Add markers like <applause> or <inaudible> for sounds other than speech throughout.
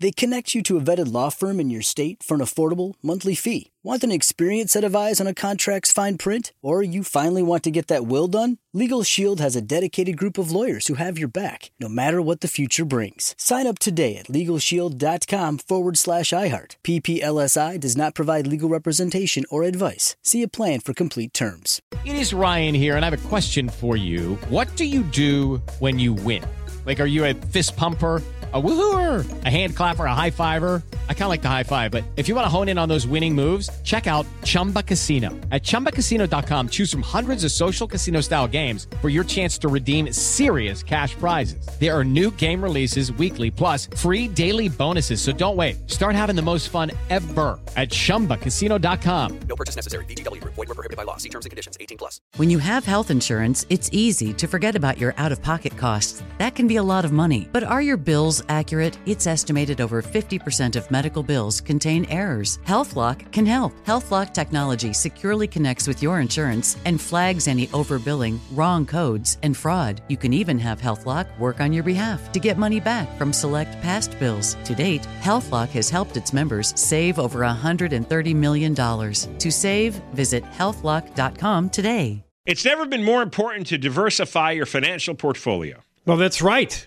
They connect you to a vetted law firm in your state for an affordable monthly fee. Want an experienced set of eyes on a contract's fine print? Or you finally want to get that will done? Legal Shield has a dedicated group of lawyers who have your back, no matter what the future brings. Sign up today at LegalShield.com forward slash iHeart. PPLSI does not provide legal representation or advice. See a plan for complete terms. It is Ryan here, and I have a question for you. What do you do when you win? Like, are you a fist pumper? A woohooer, a hand clapper, a high fiver. I kind of like the high five, but if you want to hone in on those winning moves, check out Chumba Casino. At ChumbaCasino.com, choose from hundreds of social casino style games for your chance to redeem serious cash prizes. There are new game releases weekly, plus free daily bonuses. So don't wait. Start having the most fun ever at ChumbaCasino.com. No purchase necessary. VGW. Void were prohibited by law. See terms and conditions. 18 plus. When you have health insurance, it's easy to forget about your out-of-pocket costs. That can be a lot of money. But are your bills accurate? It's estimated over 50% of medical bills contain errors. HealthLock can help. HealthLock technology securely connects with your insurance and flags any overbilling, wrong codes, and fraud. You can even have HealthLock work on your behalf to get money back from select past bills. To date, HealthLock has helped its members save over $130 million. To save, visit healthlock.com today. It's never been more important to diversify your financial portfolio. Well, that's right.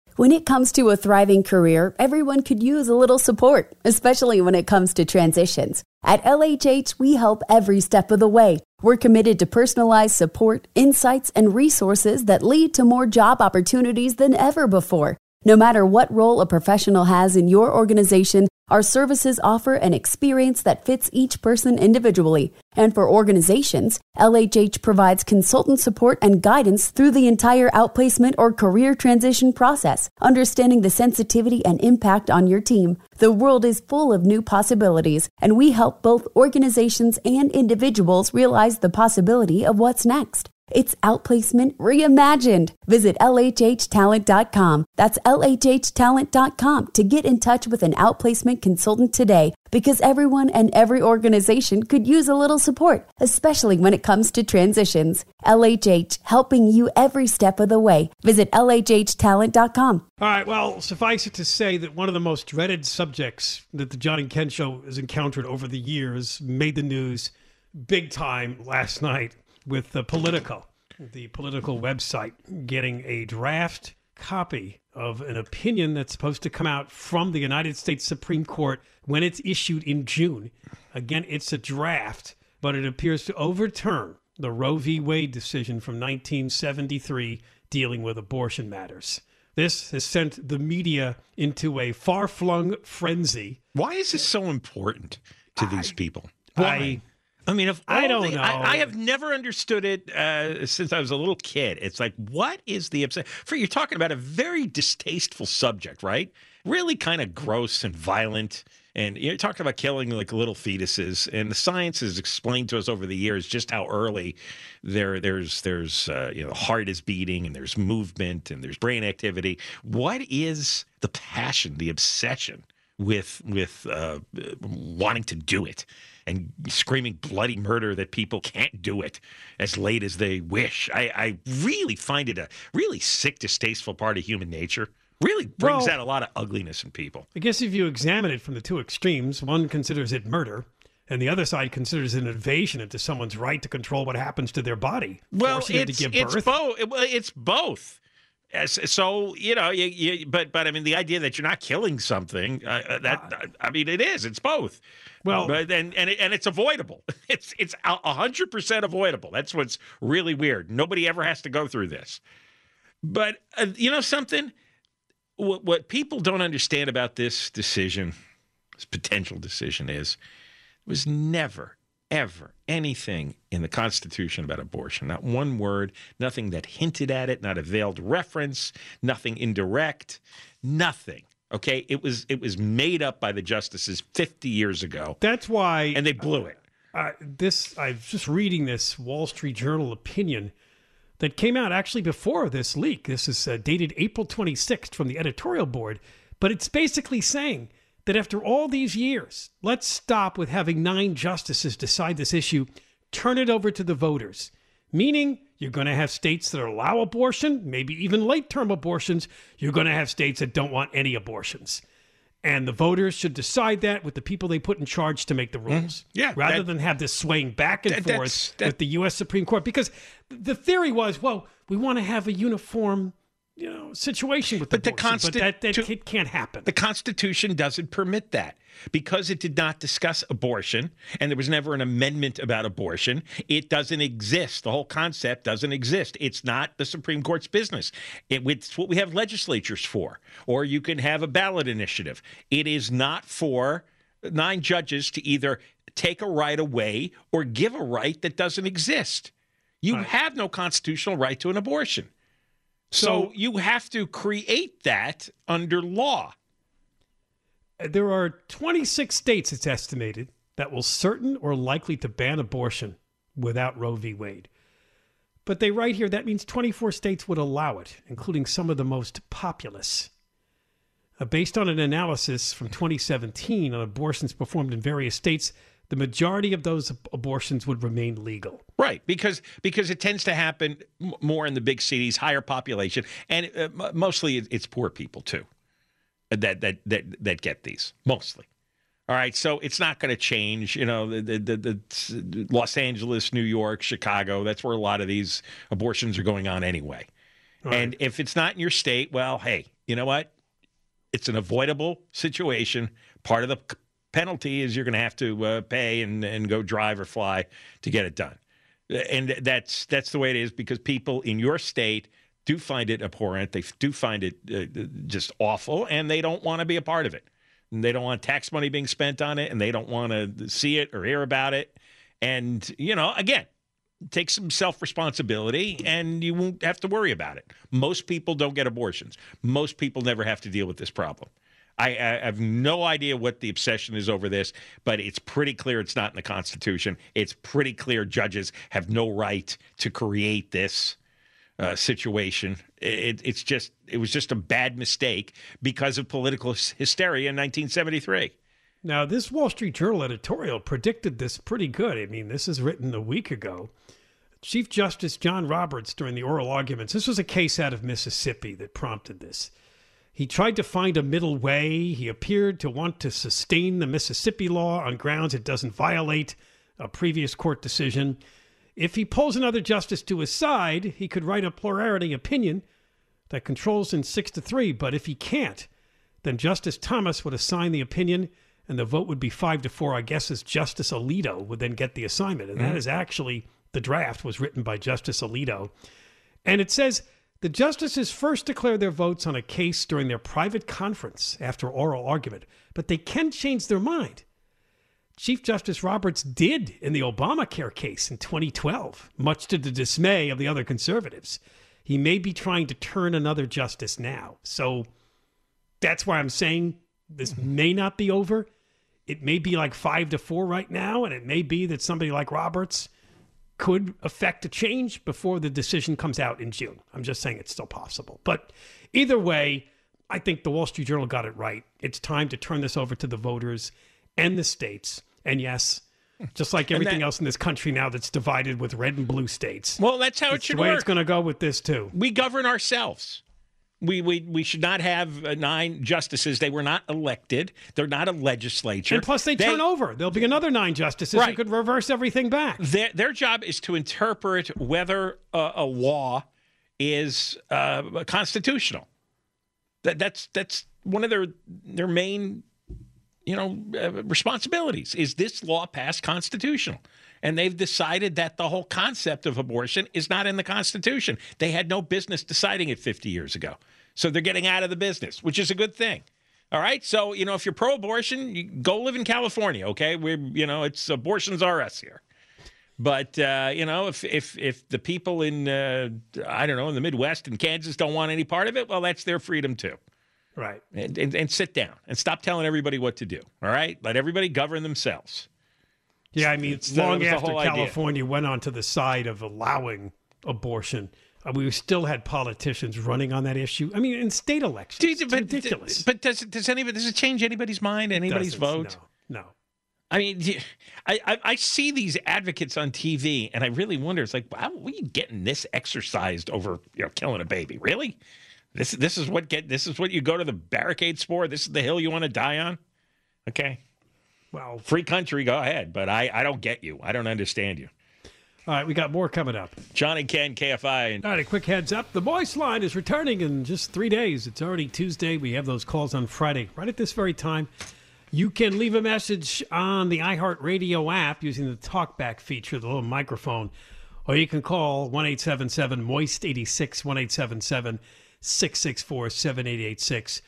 When it comes to a thriving career, everyone could use a little support, especially when it comes to transitions. At LHH, we help every step of the way. We're committed to personalized support, insights, and resources that lead to more job opportunities than ever before. No matter what role a professional has in your organization, our services offer an experience that fits each person individually. And for organizations, LHH provides consultant support and guidance through the entire outplacement or career transition process, understanding the sensitivity and impact on your team. The world is full of new possibilities, and we help both organizations and individuals realize the possibility of what's next. It's outplacement reimagined. Visit LHHtalent.com. That's LHHtalent.com to get in touch with an outplacement consultant today because everyone and every organization could use a little support, especially when it comes to transitions. LHH, helping you every step of the way. Visit LHHtalent.com. All right, well, suffice it to say that one of the most dreaded subjects that the John and Ken show has encountered over the years made the news big time last night with the Politico, the political website, getting a draft copy of an opinion that's supposed to come out from the United States Supreme Court when it's issued in June. Again, it's a draft, but it appears to overturn the Roe v. Wade decision from 1973 dealing with abortion matters. This has sent the media into a far flung frenzy. Why is this so important to these people? Why? I mean, if I don't the- know. I, I have never understood it uh, since I was a little kid. It's like, what is the obsession? For you're talking about a very distasteful subject, right? Really kind of gross and violent. And you're talking about killing like little fetuses, and the science has explained to us over the years just how early there there's there's uh, you know the heart is beating and there's movement and there's brain activity. What is the passion, the obsession with with uh, wanting to do it? And screaming bloody murder that people can't do it as late as they wish. I, I really find it a really sick, distasteful part of human nature. Really brings Well- out a lot of ugliness in people. I guess if you examine it from the two extremes, one considers it murder, and the other side considers it an invasion into someone's right to control what happens to their body. Well, it's to give it's both. Well, it's both. So you know, you, you, but but I mean, the idea that you're not killing something uh, uh, that I mean, it is. It's both. Well- but and and it, and it's avoidable. <laughs> It's it's a hundred percent avoidable. That's what's really weird. Nobody ever has to go through this. But uh, you know something, what what people don't understand about this decision, this potential decision, is was never ever anything in the Constitution about abortion. Not one word, nothing that hinted at it, not a veiled reference, nothing indirect, nothing. Okay, it was it was made up by the justices 50 years ago, That's why and they blew it. uh, this I was just reading this Wall Street Journal opinion that came out actually before this leak. This is uh, dated April 26th from the editorial board, but it's basically saying that after all these years, let's stop with having nine justices decide this issue, turn it over to the voters. Meaning, you're going to have states that allow abortion, maybe even late term abortions. You're going to have states that don't want any abortions. And the voters should decide that with the people they put in charge to make the mm-hmm. rules. Yeah, Rather that- than have this swaying back and That- forth that- with the U.S. Supreme Court. Because the theory was, well, we want to have a uniform, you know, situation with the But the abortion, but that, that ca- can't happen. The Constitution doesn't permit that. Because it did not discuss abortion and there was never an amendment about abortion, it doesn't exist. The whole concept doesn't exist. It's not the Supreme Court's business. It, it's what we have legislatures for. Or you can have a ballot initiative. It is not for nine judges to either take a right away or give a right that doesn't exist. You have no constitutional right to an abortion. So So- you have to create that under law. there are 26 states, it's estimated, that will certain or likely to ban abortion without Roe v. Wade. But they write here that means 24 states would allow it, including some of the most populous. Uh, based on an analysis from 2017 on abortions performed in various states, the majority of those abortions would remain legal. Right, because because it tends to happen more in the big cities, higher population, and uh, mostly it's poor people too that that that that get these mostly. All right, so it's not going to change. You know, the, the, the, the Los Angeles, New York, Chicago. That's where a lot of these abortions are going on anyway. And if it's not in your state, well, hey, you know what? It's an avoidable situation. Part of the penalty is you're going to have to uh, pay and, and go drive or fly to get it done. And that's that's the way it is because people in your state do find it abhorrent. They do find it uh, just awful, and they don't want to be a part of it. And they don't want tax money being spent on it, and they don't want to see it or hear about it. And you know, again, take some self responsibility and you won't have to worry about it. Most people don't get abortions. Most people never have to deal with this problem. I, I have no idea what the obsession is over this, but it's pretty clear it's not in the Constitution. It's pretty clear judges have no right to create this uh, situation. It, it's just it was just a bad mistake because of political hysteria in 1973. Now, this Wall Street Journal editorial predicted this pretty good. I mean, this is written a week ago. Chief Justice John Roberts, during the oral arguments, this was a case out of Mississippi that prompted this. He tried to find a middle way. He appeared to want to sustain the Mississippi law on grounds it doesn't violate a previous court decision. If he pulls another justice to his side, he could write a plurality opinion that controls in six to three. But if he can't, then Justice Thomas would assign the opinion, and the vote would be five to four. I guess as Justice Alito would then get the assignment, and that mm-hmm. is actually the draft was written by Justice Alito, and it says the justices first declare their votes on a case during their private conference after oral argument, but they can change their mind. Chief Justice Roberts did in the Obamacare case in 2012, much to the dismay of the other conservatives. He may be trying to turn another justice now. So that's why I'm saying this mm-hmm. may not be over. It may be like five to four right now, and it may be that somebody like Roberts could affect a change before the decision comes out in June. I'm just saying it's still possible. But either way, I think the Wall Street Journal got it right. It's time to turn this over to the voters and the states. And yes, just like everything that- else in this country now that's divided with red and blue states. Well, that's how it should the way work. it's going to go with this too. we govern ourselves. We, we we should not have uh, nine justices. They were not elected. They're not a legislature. And plus, they, turn over. There'll be another nine justices who could reverse everything back. Their, their job is to interpret whether a, a law is uh, constitutional. That, that's that's one of their their main you know uh, responsibilities. Is this law passed constitutional? And they've decided that the whole concept of abortion is not in the Constitution. They had no business deciding it 50 years ago. So they're getting out of the business, which is a good thing. All right. So, you know, if you're pro abortion, you go live in California, okay? We're, you know, it's abortions are us here. But, uh, you know, if, if, if the people in, uh, I don't know, in the Midwest and Kansas don't want any part of it, well, that's their freedom too. Right. And, and, and sit down and stop telling everybody what to do. All right. Let everybody govern themselves. Yeah, I mean, It's- long the after whole idea. California went on to the side of allowing abortion, uh, we still had politicians running on that issue. I mean, in state elections, Dude, it's but, ridiculous. But does, does, anybody, does it change anybody's mind, anybody's vote? No, no. I mean, I, I, I see these advocates on TV, and I really wonder. It's like, how are you getting this exercised over you know killing a baby? Really? This this is what get this is what you go to the barricades for. This is the hill you want to die on. Okay, Well, free country, go ahead. But I I don't get you. I don't understand you. all right, we got more coming up. John and Ken, KFI, and All right, a quick heads up. The voice line is returning in just three days. It's already Tuesday. We have those calls on Friday, right at this very time. You can leave a message on the iHeartRadio app using the talkback feature, the little microphone, or you can call 1 877 Moist 86 1 877 664 7886.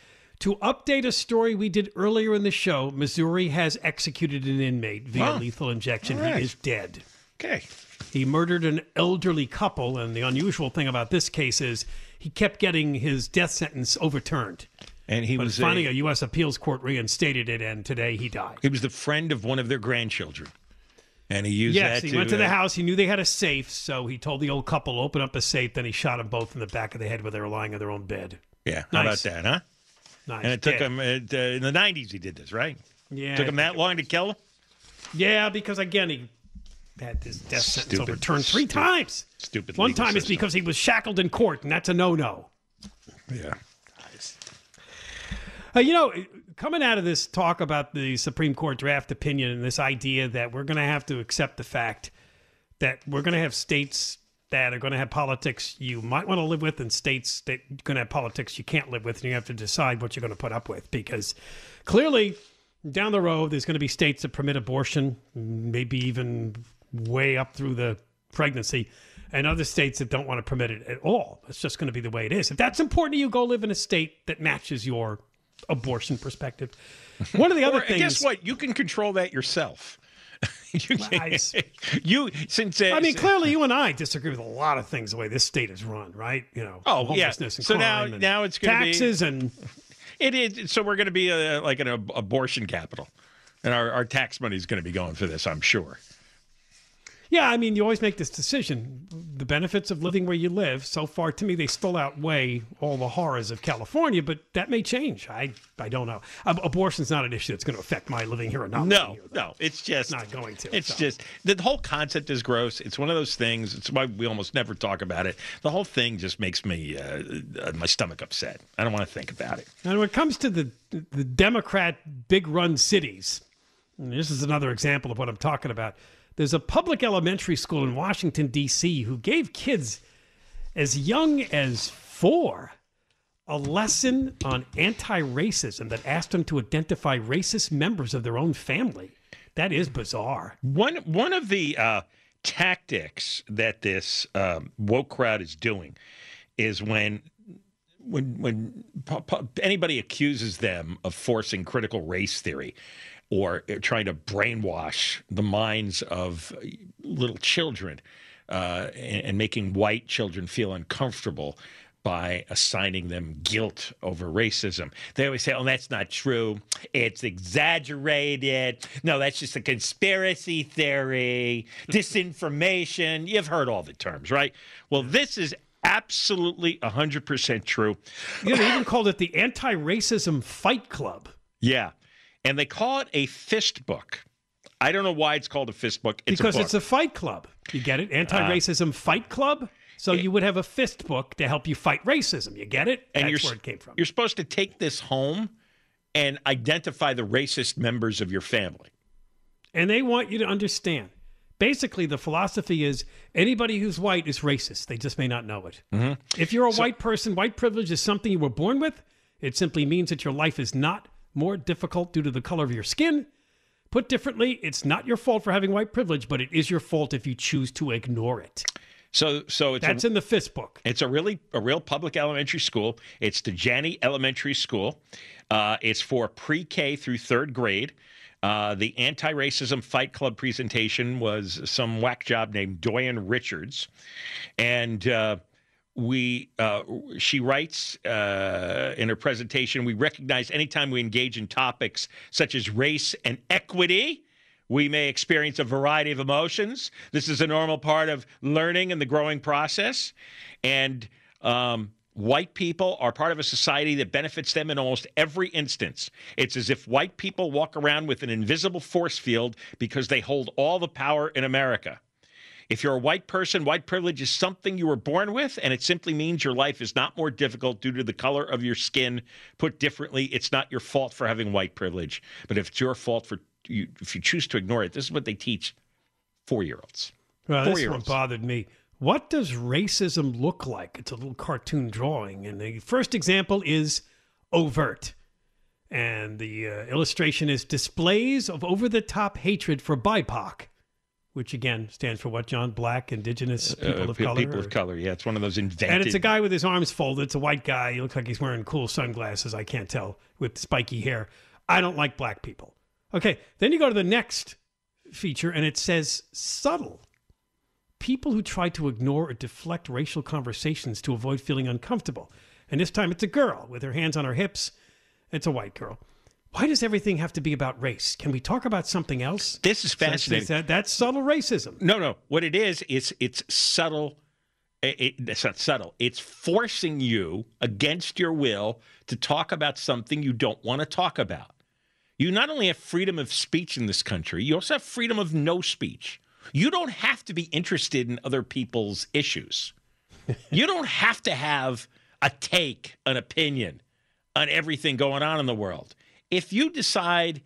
To update a story we did earlier in the show, Missouri has executed an inmate via Wow. lethal injection. Right. He is dead. okay. He murdered an elderly couple, and the unusual thing about this case is he kept getting his death sentence overturned. And he But was finally, a, a U.S. appeals court reinstated it, and today he died. he was the friend of one of their grandchildren, and he used Yes, that. he went to the uh, house. He knew they had a safe, so he told the old couple to open up a safe. Then he shot them both in the back of the head where they were lying in their own bed. Yeah, how about that, huh? Nice. And it took him uh, in the '90s. He did this, right? Yeah, took him that long to kill him. Yeah, because again, he had his death sentence overturned three Stupid. times. Stupid. One time it's because he was shackled in court, and that's a no-no. Yeah. Uh, you know, coming out of this talk about the Supreme Court draft opinion and this idea that we're going to have to accept the fact that we're going to have states that are going to have politics you might want to live with and states that are going to have politics you can't live with, and you have to decide what you're going to put up with because clearly down the road there's going to be states that permit abortion, maybe even way up through the pregnancy. And other states that don't want to permit it at all. It's just going to be the way it is. If that's important to you, go live in a state that matches your abortion perspective. One of the other things. guess what? You can control that yourself. <laughs> you, Nice. you since uh, I mean, clearly, you and I disagree with a lot of things the way this state is run, right? You know, Oh, yeah. homelessness and So now- now it's gonna be- taxes and it is. So we're going to be a, like an ab- abortion capital, and our, our tax money is going to be going for this. I'm sure. Yeah. I mean, you always make this decision. The benefits of living where you live. So far, to me, they still outweigh all the horrors of California, but that may change. I I don't know. Ab- abortion's not an issue that's going to affect my living here or not. No, here, no, it's just not going to, It's so. just the whole concept is gross. It's one of those things. It's why we almost never talk about it. The whole thing just makes me uh, uh, my stomach upset. I don't want to think about it. And when it comes to the the Democrat big run cities, this is another example of what I'm talking about. There's a public elementary school in Washington D.C. who gave kids as young as four a lesson on anti-racism that asked them to identify racist members of their own family. That is bizarre. One one of the uh, tactics that this um, woke crowd is doing is when when when anybody accuses them of forcing critical race theory or uh, trying to brainwash the minds of little children uh, and, and making white children feel uncomfortable by assigning them guilt over racism. They always say, oh, that's not true. It's exaggerated. No, that's just a conspiracy theory, disinformation. You've heard all the terms, right? Well, this is absolutely 100% true. You know, they even called it the Anti-Racism Fight Club. Yeah. And they call it a fist book. I don't know why it's called a fist book. It's because a book. it's a fight club. You get it? Anti-racism fight club. So you would have a fist book to help you fight racism. You get it? and That's where it came from. You're supposed to take this home and identify the racist members of your family. And they want you to understand. Basically, the philosophy is anybody who's white is racist. They just may not know it. Mm-hmm. If you're a white person, white privilege is something you were born with. It simply means that your life is not more difficult due to the color of your skin. Put differently, it's not your fault for having white privilege, but it is your fault if you choose to ignore it. So, so it's That's a, in the fist book. it's a really a real public elementary school. It's the Janney Elementary School. Uh, it's for pre-K through third grade. Uh, the anti-racism fight club presentation was some whack job named Doyin Richards, and uh, we uh, she writes uh, in her presentation we recognize anytime we engage in topics such as race and equity we may experience a variety of emotions. This is a normal part of learning and the growing process. And um, white people are part of a society that benefits them in almost every instance. It's as if white people walk around with an invisible force field because they hold all the power in america if you're a white person, white privilege is something you were born with, and it simply means your life is not more difficult due to the color of your skin. Put differently, it's not your fault for having white privilege, but if it's your fault for you, if you choose to ignore it, this is what they teach four-year-olds. Well, this one bothered me. What does racism look like? It's a little cartoon drawing, and the first example is overt. And the uh, illustration is displays of over the top hatred for BIPOC, which again stands for what, John? Black, Indigenous, people Uh, of color. People or- of color. Yeah, it's one of those invented. And it's a guy with his arms folded. It's a white guy. He looks like he's wearing cool sunglasses. I can't tell with spiky hair. I don't like black people. Okay, then you go to the next feature and it says subtle. People who try to ignore or deflect racial conversations to avoid feeling uncomfortable. And this time it's a girl with her hands on her hips. It's a white girl. Why does everything have to be about race? Can we talk about something else? This is fascinating. That, that's subtle racism. No, no. What it is, it's it's subtle. It- it's not subtle. It's forcing you against your will to talk about something you don't want to talk about. You not only have freedom of speech in this country, you also have freedom of no speech. You don't have to be interested in other people's issues. <laughs> you don't have to have a take, an opinion on everything going on in the world. If you decide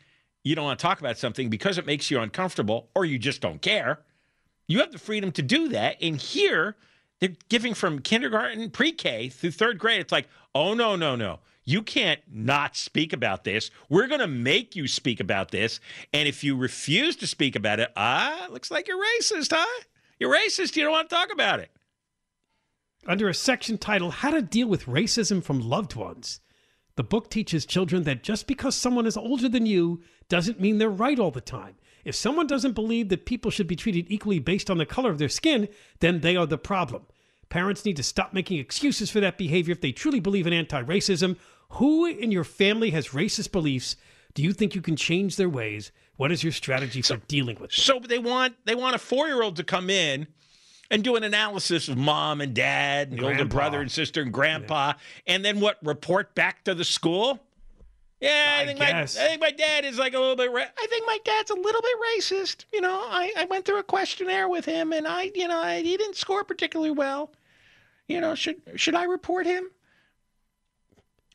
you don't want to talk about something because it makes you uncomfortable or you just don't care, you have the freedom to do that. And here, they're giving from kindergarten, pre K through third grade. It's like, oh, no, no, no. You can't not speak about this. We're going to make you speak about this. And if you refuse to speak about it, ah, looks like you're racist, huh? You're racist. You don't want to talk about it. Under a section titled How to Deal with Racism from Loved Ones, the book teaches children that just because someone is older than you doesn't mean they're right all the time. If someone doesn't believe that people should be treated equally based on the color of their skin, then they are the problem. Parents need to stop making excuses for that behavior if they truly believe in anti racism. Who in your family has racist beliefs? Do you think you can change their ways? What is your strategy for dealing with? So they want they want a four year old to come in and do an analysis of mom and dad and older brother and sister and grandpa, and then what? Report back to the school. Yeah, I, I think my I think my dad is like a little bit. Ra- I think my dad's a little bit racist. You know, I, I went through a questionnaire with him, and I you know I, he didn't score particularly well. You know, should should I report him?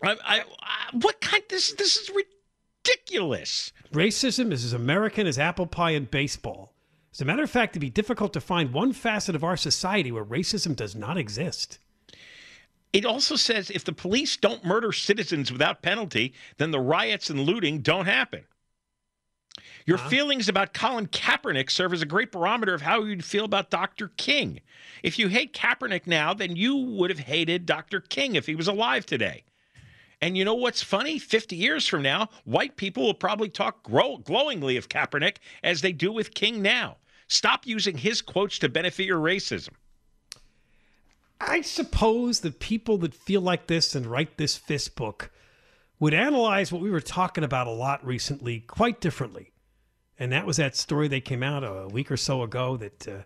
I, I, I what kind? This this is ridiculous. Racism is as American as apple pie and baseball. As a matter of fact, it'd be difficult to find one facet of our society where racism does not exist. It also says if the police don't murder citizens without penalty, then the riots and looting don't happen. Your uh-huh. feelings about Colin Kaepernick serve as a great barometer of how you'd feel about Dr. King. If you hate Kaepernick now, then you would have hated Dr. King if he was alive today. And you know what's funny? 50 years from now, white people will probably talk grow- glowingly of Kaepernick as they do with King now. Stop using his quotes to benefit your racism. I suppose that people that feel like this and write this fist book would analyze what we were talking about a lot recently quite differently. And that was that story that came out a week or so ago that uh,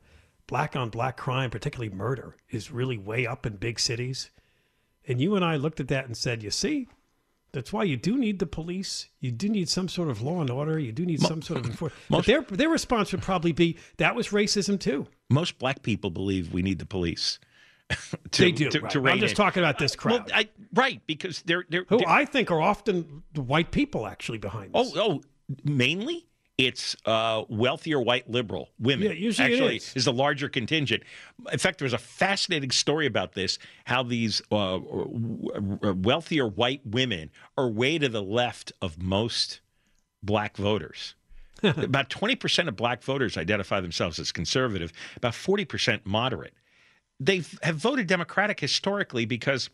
black on black crime, particularly murder, is really way up in big cities. And you and I looked at that and said, you see, that's why you do need the police. You do need some sort of law and order. You do need some sort of <laughs> enforcement. But their, their response would probably be that was racism too. Most black people believe we need the police. <laughs> to, they do. To, right. to I'm just in. talking about this Well, crowd. I, right, because they're they're, who they're- I think are often the white people actually behind this. oh oh mainly it's uh, wealthier white liberal women. Yeah, usually actually is. is. a larger contingent. In fact, there was a fascinating story about this: how these uh, wealthier white women are way to the left of most black voters. <laughs> about 20% of black voters identify themselves as conservative, about 40% moderate. they have voted Democratic historically because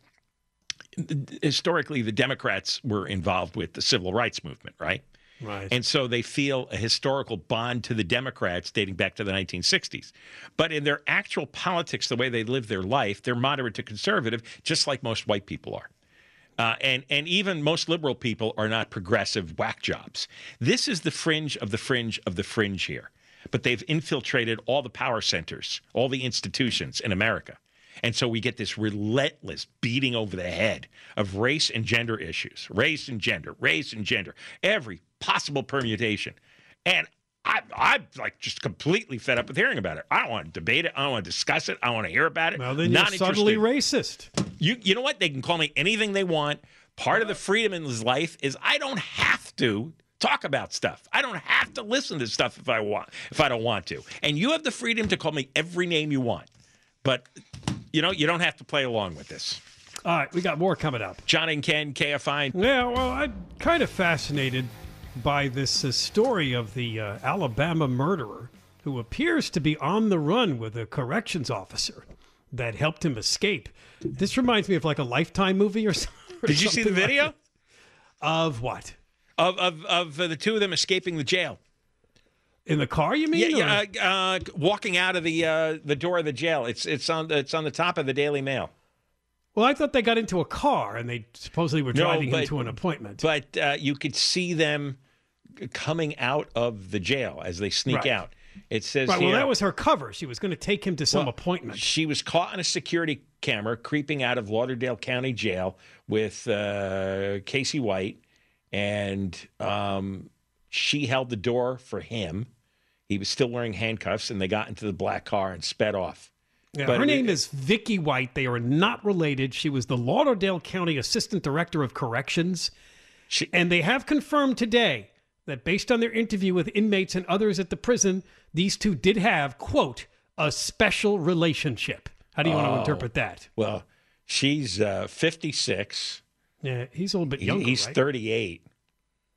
historically the Democrats were involved with the civil rights movement, right? Right. And so they feel a historical bond to the Democrats dating back to the 1960s. But in their actual politics, the way they live their life, they're moderate to conservative, just like most white people are. Uh, and and even most liberal people are not progressive whack jobs. This is the fringe of the fringe of the fringe here. But they've infiltrated all the power centers, all the institutions in America. And so we get this relentless beating over the head of race and gender issues, race and gender, race and gender, every possible permutation. And I, I'm like just completely fed up with hearing about it. I don't want to debate it. I don't want to discuss it. I want to hear about it. Well, then Not you're subtly racist. You you know what? They can call me anything they want. Part of the freedom in this life is I don't have to talk about stuff. I don't have to listen to stuff if I want if I don't want to. And you have the freedom to call me every name you want. But you know, you don't have to play along with this. All right, we got more coming up. John and Ken, KFI. Yeah, well, I'm kind of fascinated by this uh, story of the uh, Alabama murderer who appears to be on the run with a corrections officer that helped him escape. This reminds me of like a Lifetime movie or <laughs> something. or Did you see the something like video of what? of of, of uh, the two of them escaping the jail? In the car, you mean? Yeah, yeah uh, uh, walking out of the uh, the door of the jail. It's it's on the, it's on the top of the Daily Mail. well, I thought they got into a car and they supposedly were No, driving but- him to an appointment. But uh, you could see them coming out of the jail as they sneak Right. out. It says right, well, here, that was her cover. She was going to take him to some Well, appointment. She was caught on a security camera creeping out of Lauderdale County Jail with uh, Casey White, and um, she held the door for him. He was still wearing handcuffs, and they got into the black car and sped off. Yeah, But her name is Vicky White. They are not related. She was the Lauderdale County Assistant Director of Corrections. She, And they have confirmed today that based on their interview with inmates and others at the prison, these two did have, quote, a special relationship. How do you want to interpret that? well, she's uh, 56. Yeah, he's a little bit He- younger, he's right? 38.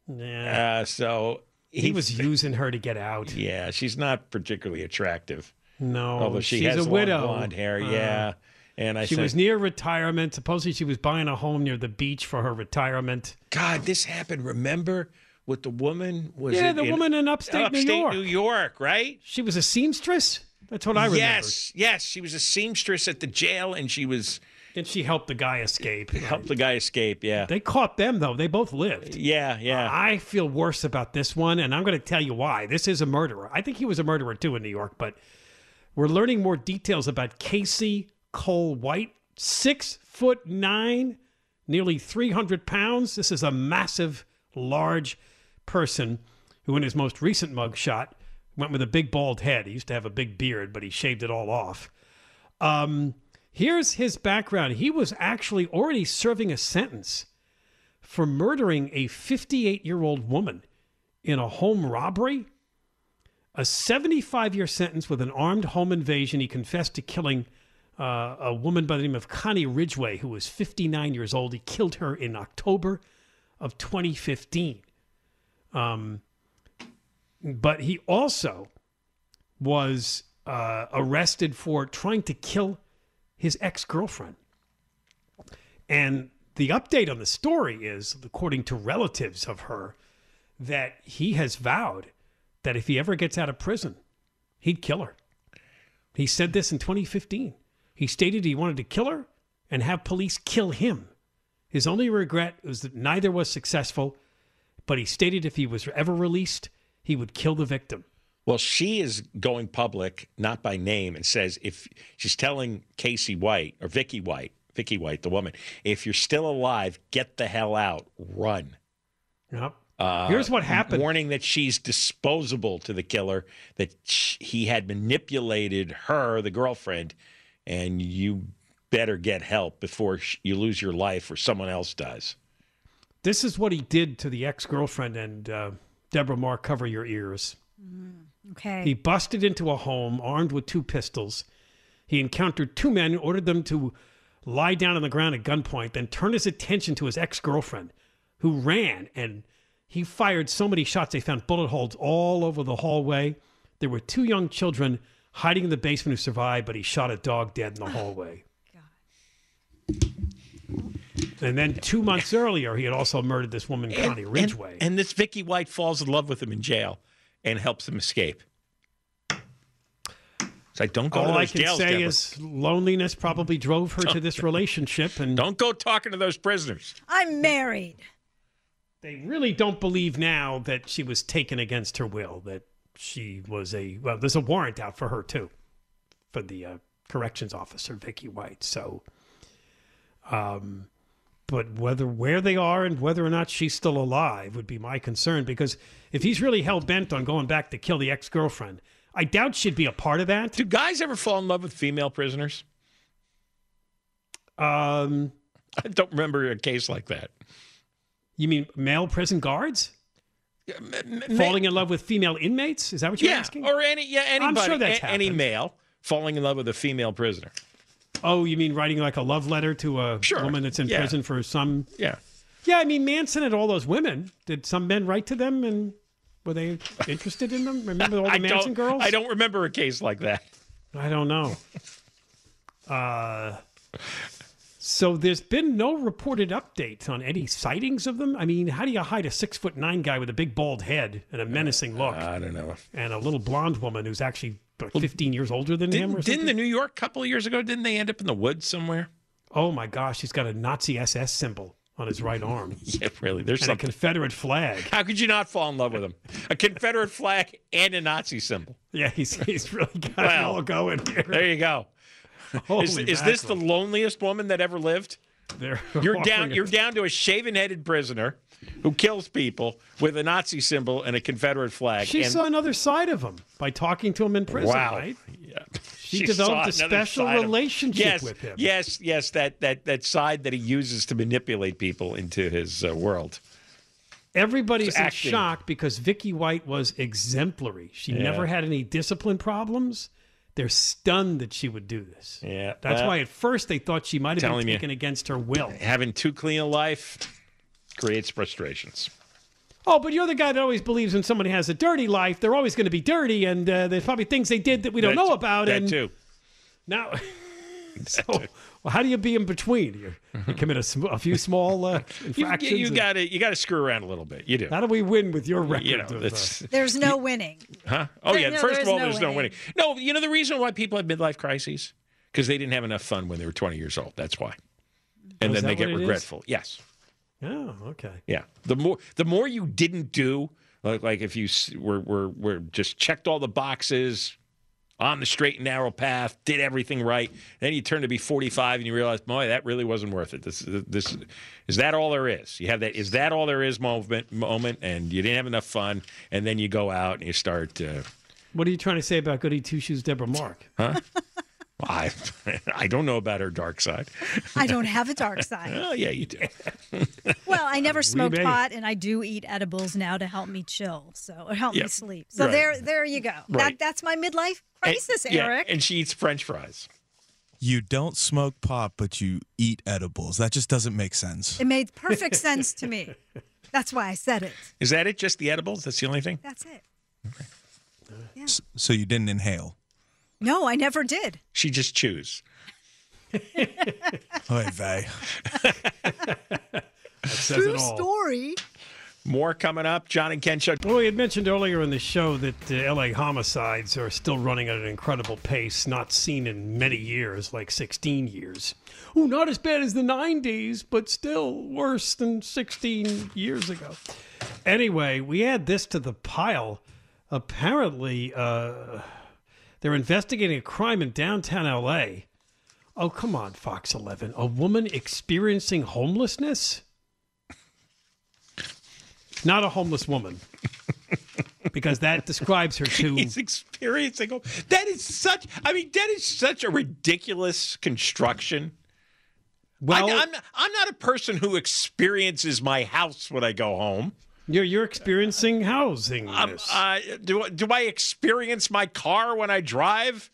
Yeah. Uh, so he, was using her to get out. Yeah, she's not particularly attractive. No, Although she she's has a widow. blonde hair, Uh, yeah. And I She said, was near retirement. Supposedly, she was buying a home near the beach for her retirement. God, this happened. Remember with the woman? Was Yeah, the woman in upstate New York. New York, right? She was a seamstress. That's what I remember. Yes, yes. She was a seamstress at the jail, and she was And she helped the guy escape. <laughs> helped the guy escape. Yeah, They caught them though. They both lived. yeah, yeah. I feel worse about this one, and I'm going to tell you why. This is a murderer. I think he was a murderer too in New York, but we're learning more details about Casey Cole White. Six foot nine, nearly 300 pounds. This is a massive, large person who, in his most recent mugshot, went with a big bald head. He used to have a big beard, but he shaved it all off. Um, here's his background. He was actually already serving a sentence for murdering a 58 year old woman in a home robbery. A 75 year sentence with an armed home invasion. He confessed to killing uh, a woman by the name of Connie Ridgway, who was 59 years old. He killed her in October of 2015. Um, but he also was uh, arrested for trying to kill his ex girlfriend. And the update on the story is, according to relatives of her, that he has vowed that if he ever gets out of prison, he'd kill her. He said this in 2015. He stated he wanted to kill her and have police kill him. His only regret was that neither was successful, but he stated if he was ever released, he would kill the victim. Well, she is going public, not by name, and says if she's telling Casey White or Vicky White, Vicky White, the woman, if you're still alive, get the hell out, run. Yep. Uh, Here's what happened. Warning that she's disposable to the killer, that sh- he had manipulated her, the girlfriend, and you better get help before you lose your life or someone else does. This is what he did to the ex girlfriend, and uh, Deborah Mark, cover your ears. Okay. He busted into a home armed with two pistols. He encountered two men, ordered them to lie down on the ground at gunpoint, then turned his attention to his ex girlfriend, who ran and he fired so many shots they found bullet holes all over the hallway. There were two young children hiding in the basement who survived, but he shot a dog dead in the hallway. And then two months earlier, he had also murdered this woman, Connie And- Ridgway. And, and this Vicky White falls in love with him in jail and helps him escape. It's like don't go to All those I can jails, say Deborah. is loneliness probably drove her to this relationship, and <laughs> don't go talking to those prisoners. I'm married. they really don't believe now that she was taken against her will. That she was a well, there's a warrant out for her too, for the uh, corrections officer Vicky White. So, um, but whether where they are and whether or not she's still alive would be my concern because if he's really hell bent on going back to kill the ex girlfriend, I doubt she'd be a part of that. Do guys ever fall in love with female prisoners? Um, I don't remember a case like that. you mean male prison guards M- falling in love with female inmates? Is that what you're yeah, asking? or any yeah anybody, I'm sure that's a- any male falling in love with a female prisoner. Oh, you mean writing like a love letter to a Sure. woman that's in Yeah. prison for some? Yeah, Yeah, I mean Manson and all those women. Did some men write to them and were they interested in them? Remember all the <laughs> Manson girls? I don't remember a case like that. I don't know. <laughs> Uh, so there's been no reported updates on any sightings of them. I mean, how do you hide a six foot nine guy with a big bald head and a menacing look, I don't know. and a little blonde woman who's actually like, 15 years older than him? Or Didn't, didn't the New York couple of years ago? Didn't they end up in the woods somewhere? Oh my gosh, he's got a Nazi SS symbol on his right arm <laughs> Yeah, really. There's and a. Confederate flag. How could you not fall in love with him? A Confederate flag and a Nazi symbol. Yeah, he's he's really got it all going here. There you go. <laughs> Holy Is, is this the loneliest woman that ever lived? They're <laughs> You're down. You're down to a shaven-headed prisoner who kills people with a Nazi symbol and a Confederate flag. She and, saw another side of him by talking to him in prison, wow. right? Yeah. She <laughs> saw developed a special relationship yes, with him. Yes, yes, that that that side that he uses to manipulate people into his uh, world. Everybody's in shock because Vicky White was exemplary. She Yeah. never had any discipline problems. They're stunned that she would do this. Yeah, That's well, why at first they thought she might have been telling you. against her will. having too clean a life creates frustrations. Oh, but you're the guy that always believes when somebody has a dirty life, they're always going to be dirty, and uh, there's probably things they did that we don't That- know about. that and too. Now, <laughs> so well, how do you be in between? You, you commit a, sm- a few small uh, <laughs> infractions. you and- got to you got to screw around a little bit. You do. how do we win with your record? You know, of, uh, <laughs> There's no winning. huh? Oh There- yeah. no, First of all, no there's no winning. winning. No, you know the reason why people have midlife crises because they didn't have enough fun when they were 20 years old. That's why. And Oh, then they get what it is? regretful. Yes. oh, okay. Yeah. The more the more you didn't do, like like if you were were were just checked all the boxes on the straight and narrow path, did everything right, then you turn to be 45 and you realize, boy, that really wasn't worth it. This this is that all there is. You have that is that all there is moment moment, and you didn't have enough fun, and then you go out and you start. Uh, What are you trying to say about Goody Two Shoes Deborah Mark? <laughs> I <laughs> I don't know about her dark side. <laughs> I don't have a dark side. Oh yeah, you do. <laughs> Well, I never smoked may. pot, and I do eat edibles now to help me chill, so or help Yeah, me sleep. So right. there, there you go. That that's my midlife And- crisis, yeah, Eric. and she eats French fries. You don't smoke pot, but you eat edibles. That just doesn't make sense. it made perfect sense to me. That's why I said it. Is that it? Just the edibles? That's the only thing? That's it. S- So you didn't inhale. No, I never did. She just chews. <laughs> Oy vey. <laughs> Says True it all. story. More coming up. John and Ken show. Well, we had mentioned earlier in the show that uh, LA homicides are still running at an incredible pace, not seen in many years, like 16 years. Oh, not as bad as the 90s, but still worse than 16 years ago. Anyway, we add this to the pile. Apparently, uh, they're investigating a crime in downtown LA. Oh, come on, Fox 11. A woman experiencing homelessness? Not a homeless woman. because that describes her <laughs> too. He's experiencing. That is such. I mean, that is such a ridiculous construction. Well, I, am I'm not a person who experiences my house when I go home. You're, you're experiencing housing. Um, uh, do do I experience my car when I drive?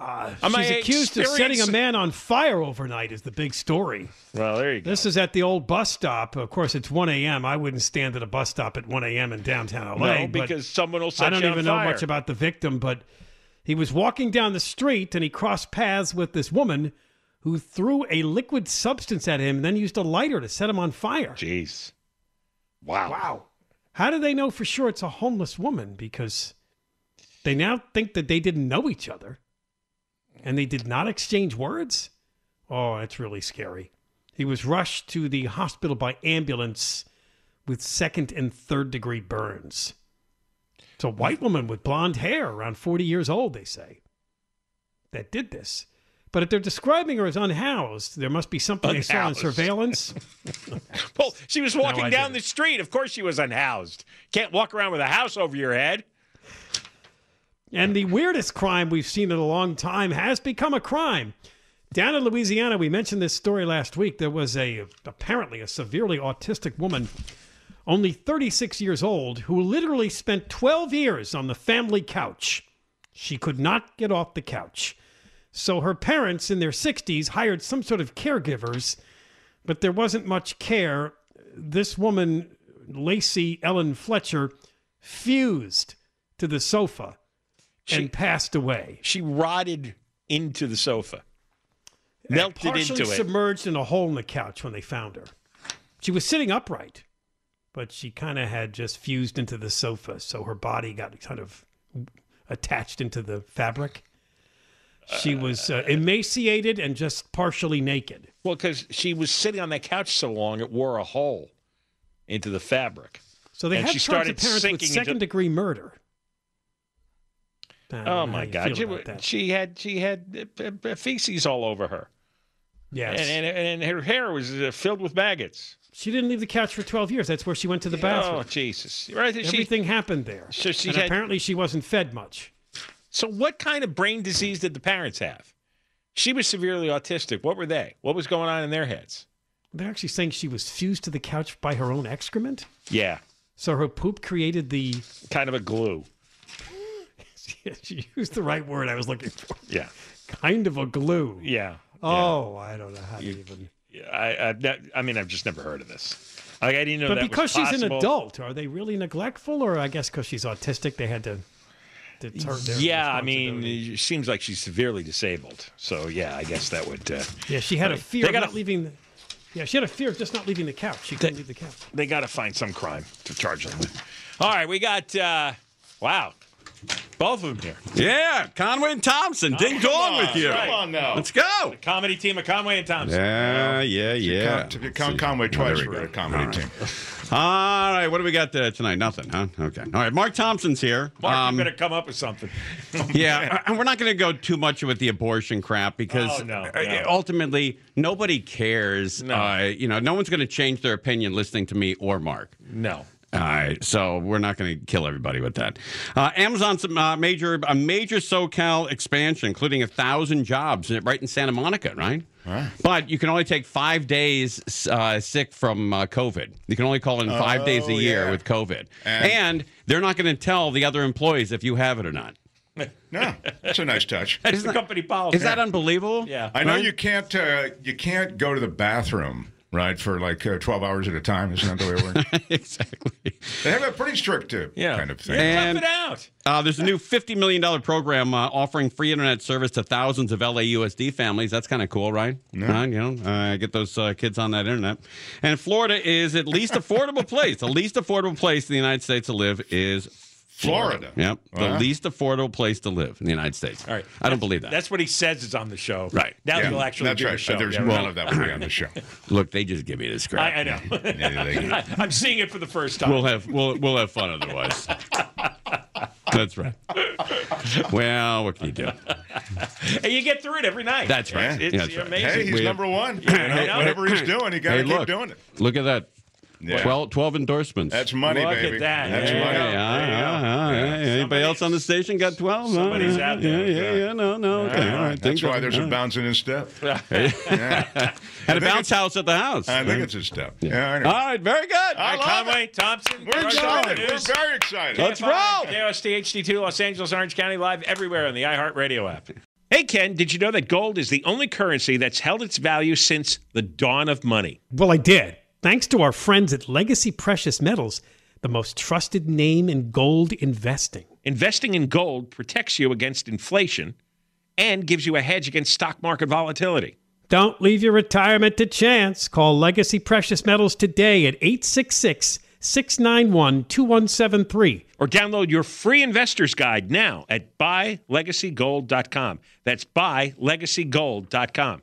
Am She's I accused of setting a man on fire overnight, is the big story. Well, there you go. This is at the old bus stop. Of course, it's 1 a.m. I wouldn't stand at a bus stop at 1 a.m. in downtown LA. no, but because someone will set on fire. I don't even know fire. much about the victim, but He was walking down the street and he crossed paths with this woman who threw a liquid substance at him and then used a lighter to set him on fire. Jeez. Wow. Wow. How do they know for sure it's a homeless woman? Because they now think that they didn't know each other and they did not exchange words? Oh, that's really scary. He was rushed to the hospital by ambulance with second and third degree burns. It's a white woman with blonde hair, around 40 years old, they say, that did this. But if they're describing her as unhoused, there must be something they saw Unhoused. surveillance. <laughs> Well, she was walking I down the street. Of course she was unhoused. Can't walk around with a house over your head. And the weirdest crime we've seen in a long time has become a crime. Down in Louisiana, we mentioned this story last week. There was a apparently a severely autistic woman, only 36 years old, who literally spent 12 years on the family couch. She could not get off the couch. So her parents in their 60s hired some sort of caregivers, but there wasn't much care. This woman, Lacey Ellen Fletcher, fused to the sofa and passed away. She rotted into the sofa. Melted partially into it. submerged in a hole in the couch when they found her. She was sitting upright, but she kind of had just fused into the sofa, so her body got kind of attached into the fabric. She was uh, emaciated and just partially naked. Well, because she was sitting on that couch so long, it wore a hole into the fabric. So they And have she started parents with sinking into- second degree murder. Oh my God! She, she had she had uh, uh, feces all over her, Yes. and, and and her hair was uh, filled with maggots. she didn't leave the couch for 12 years. That's where she went to the bathroom. Oh Jesus! Right? She, Everything happened there. So she and had- apparently she wasn't fed much. So, what kind of brain disease did the parents have? She was severely autistic. What were they? What was going on in their heads? They're actually saying she was fused to the couch by her own excrement. Yeah, So her poop created the. kind of a glue. <laughs> she used the right word I was looking for. Yeah, Kind of a glue. yeah. Oh, I don't know how to even. Yeah, I, I, I mean, I've just never heard of this. Like, I didn't know But because she's an adult, are they really neglectful, or I guess because she's autistic, they had to. It's her, their Yeah, I mean, it seems like she's severely disabled. So yeah, I guess that would. Uh, yeah, she had a they fear of gotta- not leaving. The, yeah, she had a fear of just not leaving the couch. She couldn't leave the couch. they got to find some crime to charge them with. All right, we got. Uh, wow, both of them here. Yeah, Conway and Thompson, ding dong with you. Come on now. Let's go. Comedy team of Conway and Thompson. Yeah, yeah, yeah. Count, if you count Conway twice we for a comedy All right. team. All right, what do we got tonight? Nothing, huh? Okay. All right, Mark Thompson's here. Mark, Um, you better come up with something. <laughs> yeah, and we're not going to go too much with the abortion crap because Oh, no, uh, no. ultimately nobody cares. No. Uh, you know, no one's going to change their opinion listening to me or Mark. No. All right, so we're not going to kill everybody with that. Uh, Amazon's uh, major a major SoCal expansion, including a thousand jobs right in Santa Monica, right? But you can only take five days uh, sick from uh, COVID. You can only call in five days a Oh, year yeah. with COVID, And- and they're not going to tell the other employees if you have it or not. No, that's a nice touch. That's the company policy. Is that unbelievable? Yeah. I know Right? you can't uh, you can't go to the bathroom right for like uh, twelve hours at a time. Isn't that the way it works? <laughs> exactly. they have a pretty strict uh, Yeah. kind of thing. And- Tough it out. Uh, there's a new $50 million program uh, offering free internet service to thousands of LAUSD families. That's kind of cool, right? Uh, you know, uh, get those uh, kids on that internet. And Florida is at least affordable <laughs> place. The least affordable place in the United States to live is Florida. Yep, the least affordable place to live in the United States. All right. I don't believe that. That's what he says is on the show. Right. Now Yeah, he'll actually that's do right. the show. There's Yeah, none right. of that will be on the show. <laughs> Look, they just give me this crap. I, I know. Yeah, they- <laughs> I, I'm seeing it for the first time. We'll have we'll we'll have fun otherwise. That's right. Well, what can you do? <laughs> and you get through it every night. That's right. It's, Yeah, it's that's right. amazing. Hey, he's We- number one. You know, whatever he's doing, he got to Hey, keep look. doing it. Look at that. Yeah. 12, 12 endorsements. That's money, Look baby. at that. That's Yeah, money. yeah, Yeah, yeah, yeah, yeah. Anybody Somebody- else on the station got 12? Somebody's yeah, out there. Yeah, yeah, yeah. No, no. Okay. All right. That's Things why there's all a bouncing in step. <laughs> Yeah. <laughs> And a think bounce house at the house. I think it's a step. Yeah, I know. All right. Very good. I All right, love Conway, Thompson. We're excited. We're very excited. Let's roll. KOST HD2 Los Angeles, Orange County, live everywhere on the iHeartRadio app. Hey, Ken, did you know that gold is the only currency that's held its value since the dawn of money? Well, I did. Thanks to our friends at Legacy Precious Metals, the most trusted name in gold investing. Investing in gold protects you against inflation and gives you a hedge against stock market volatility. Don't leave your retirement to chance. Call Legacy Precious Metals today at 866 691 2173. Or download your free investor's guide now at buylegacygold.com. That's buylegacygold.com.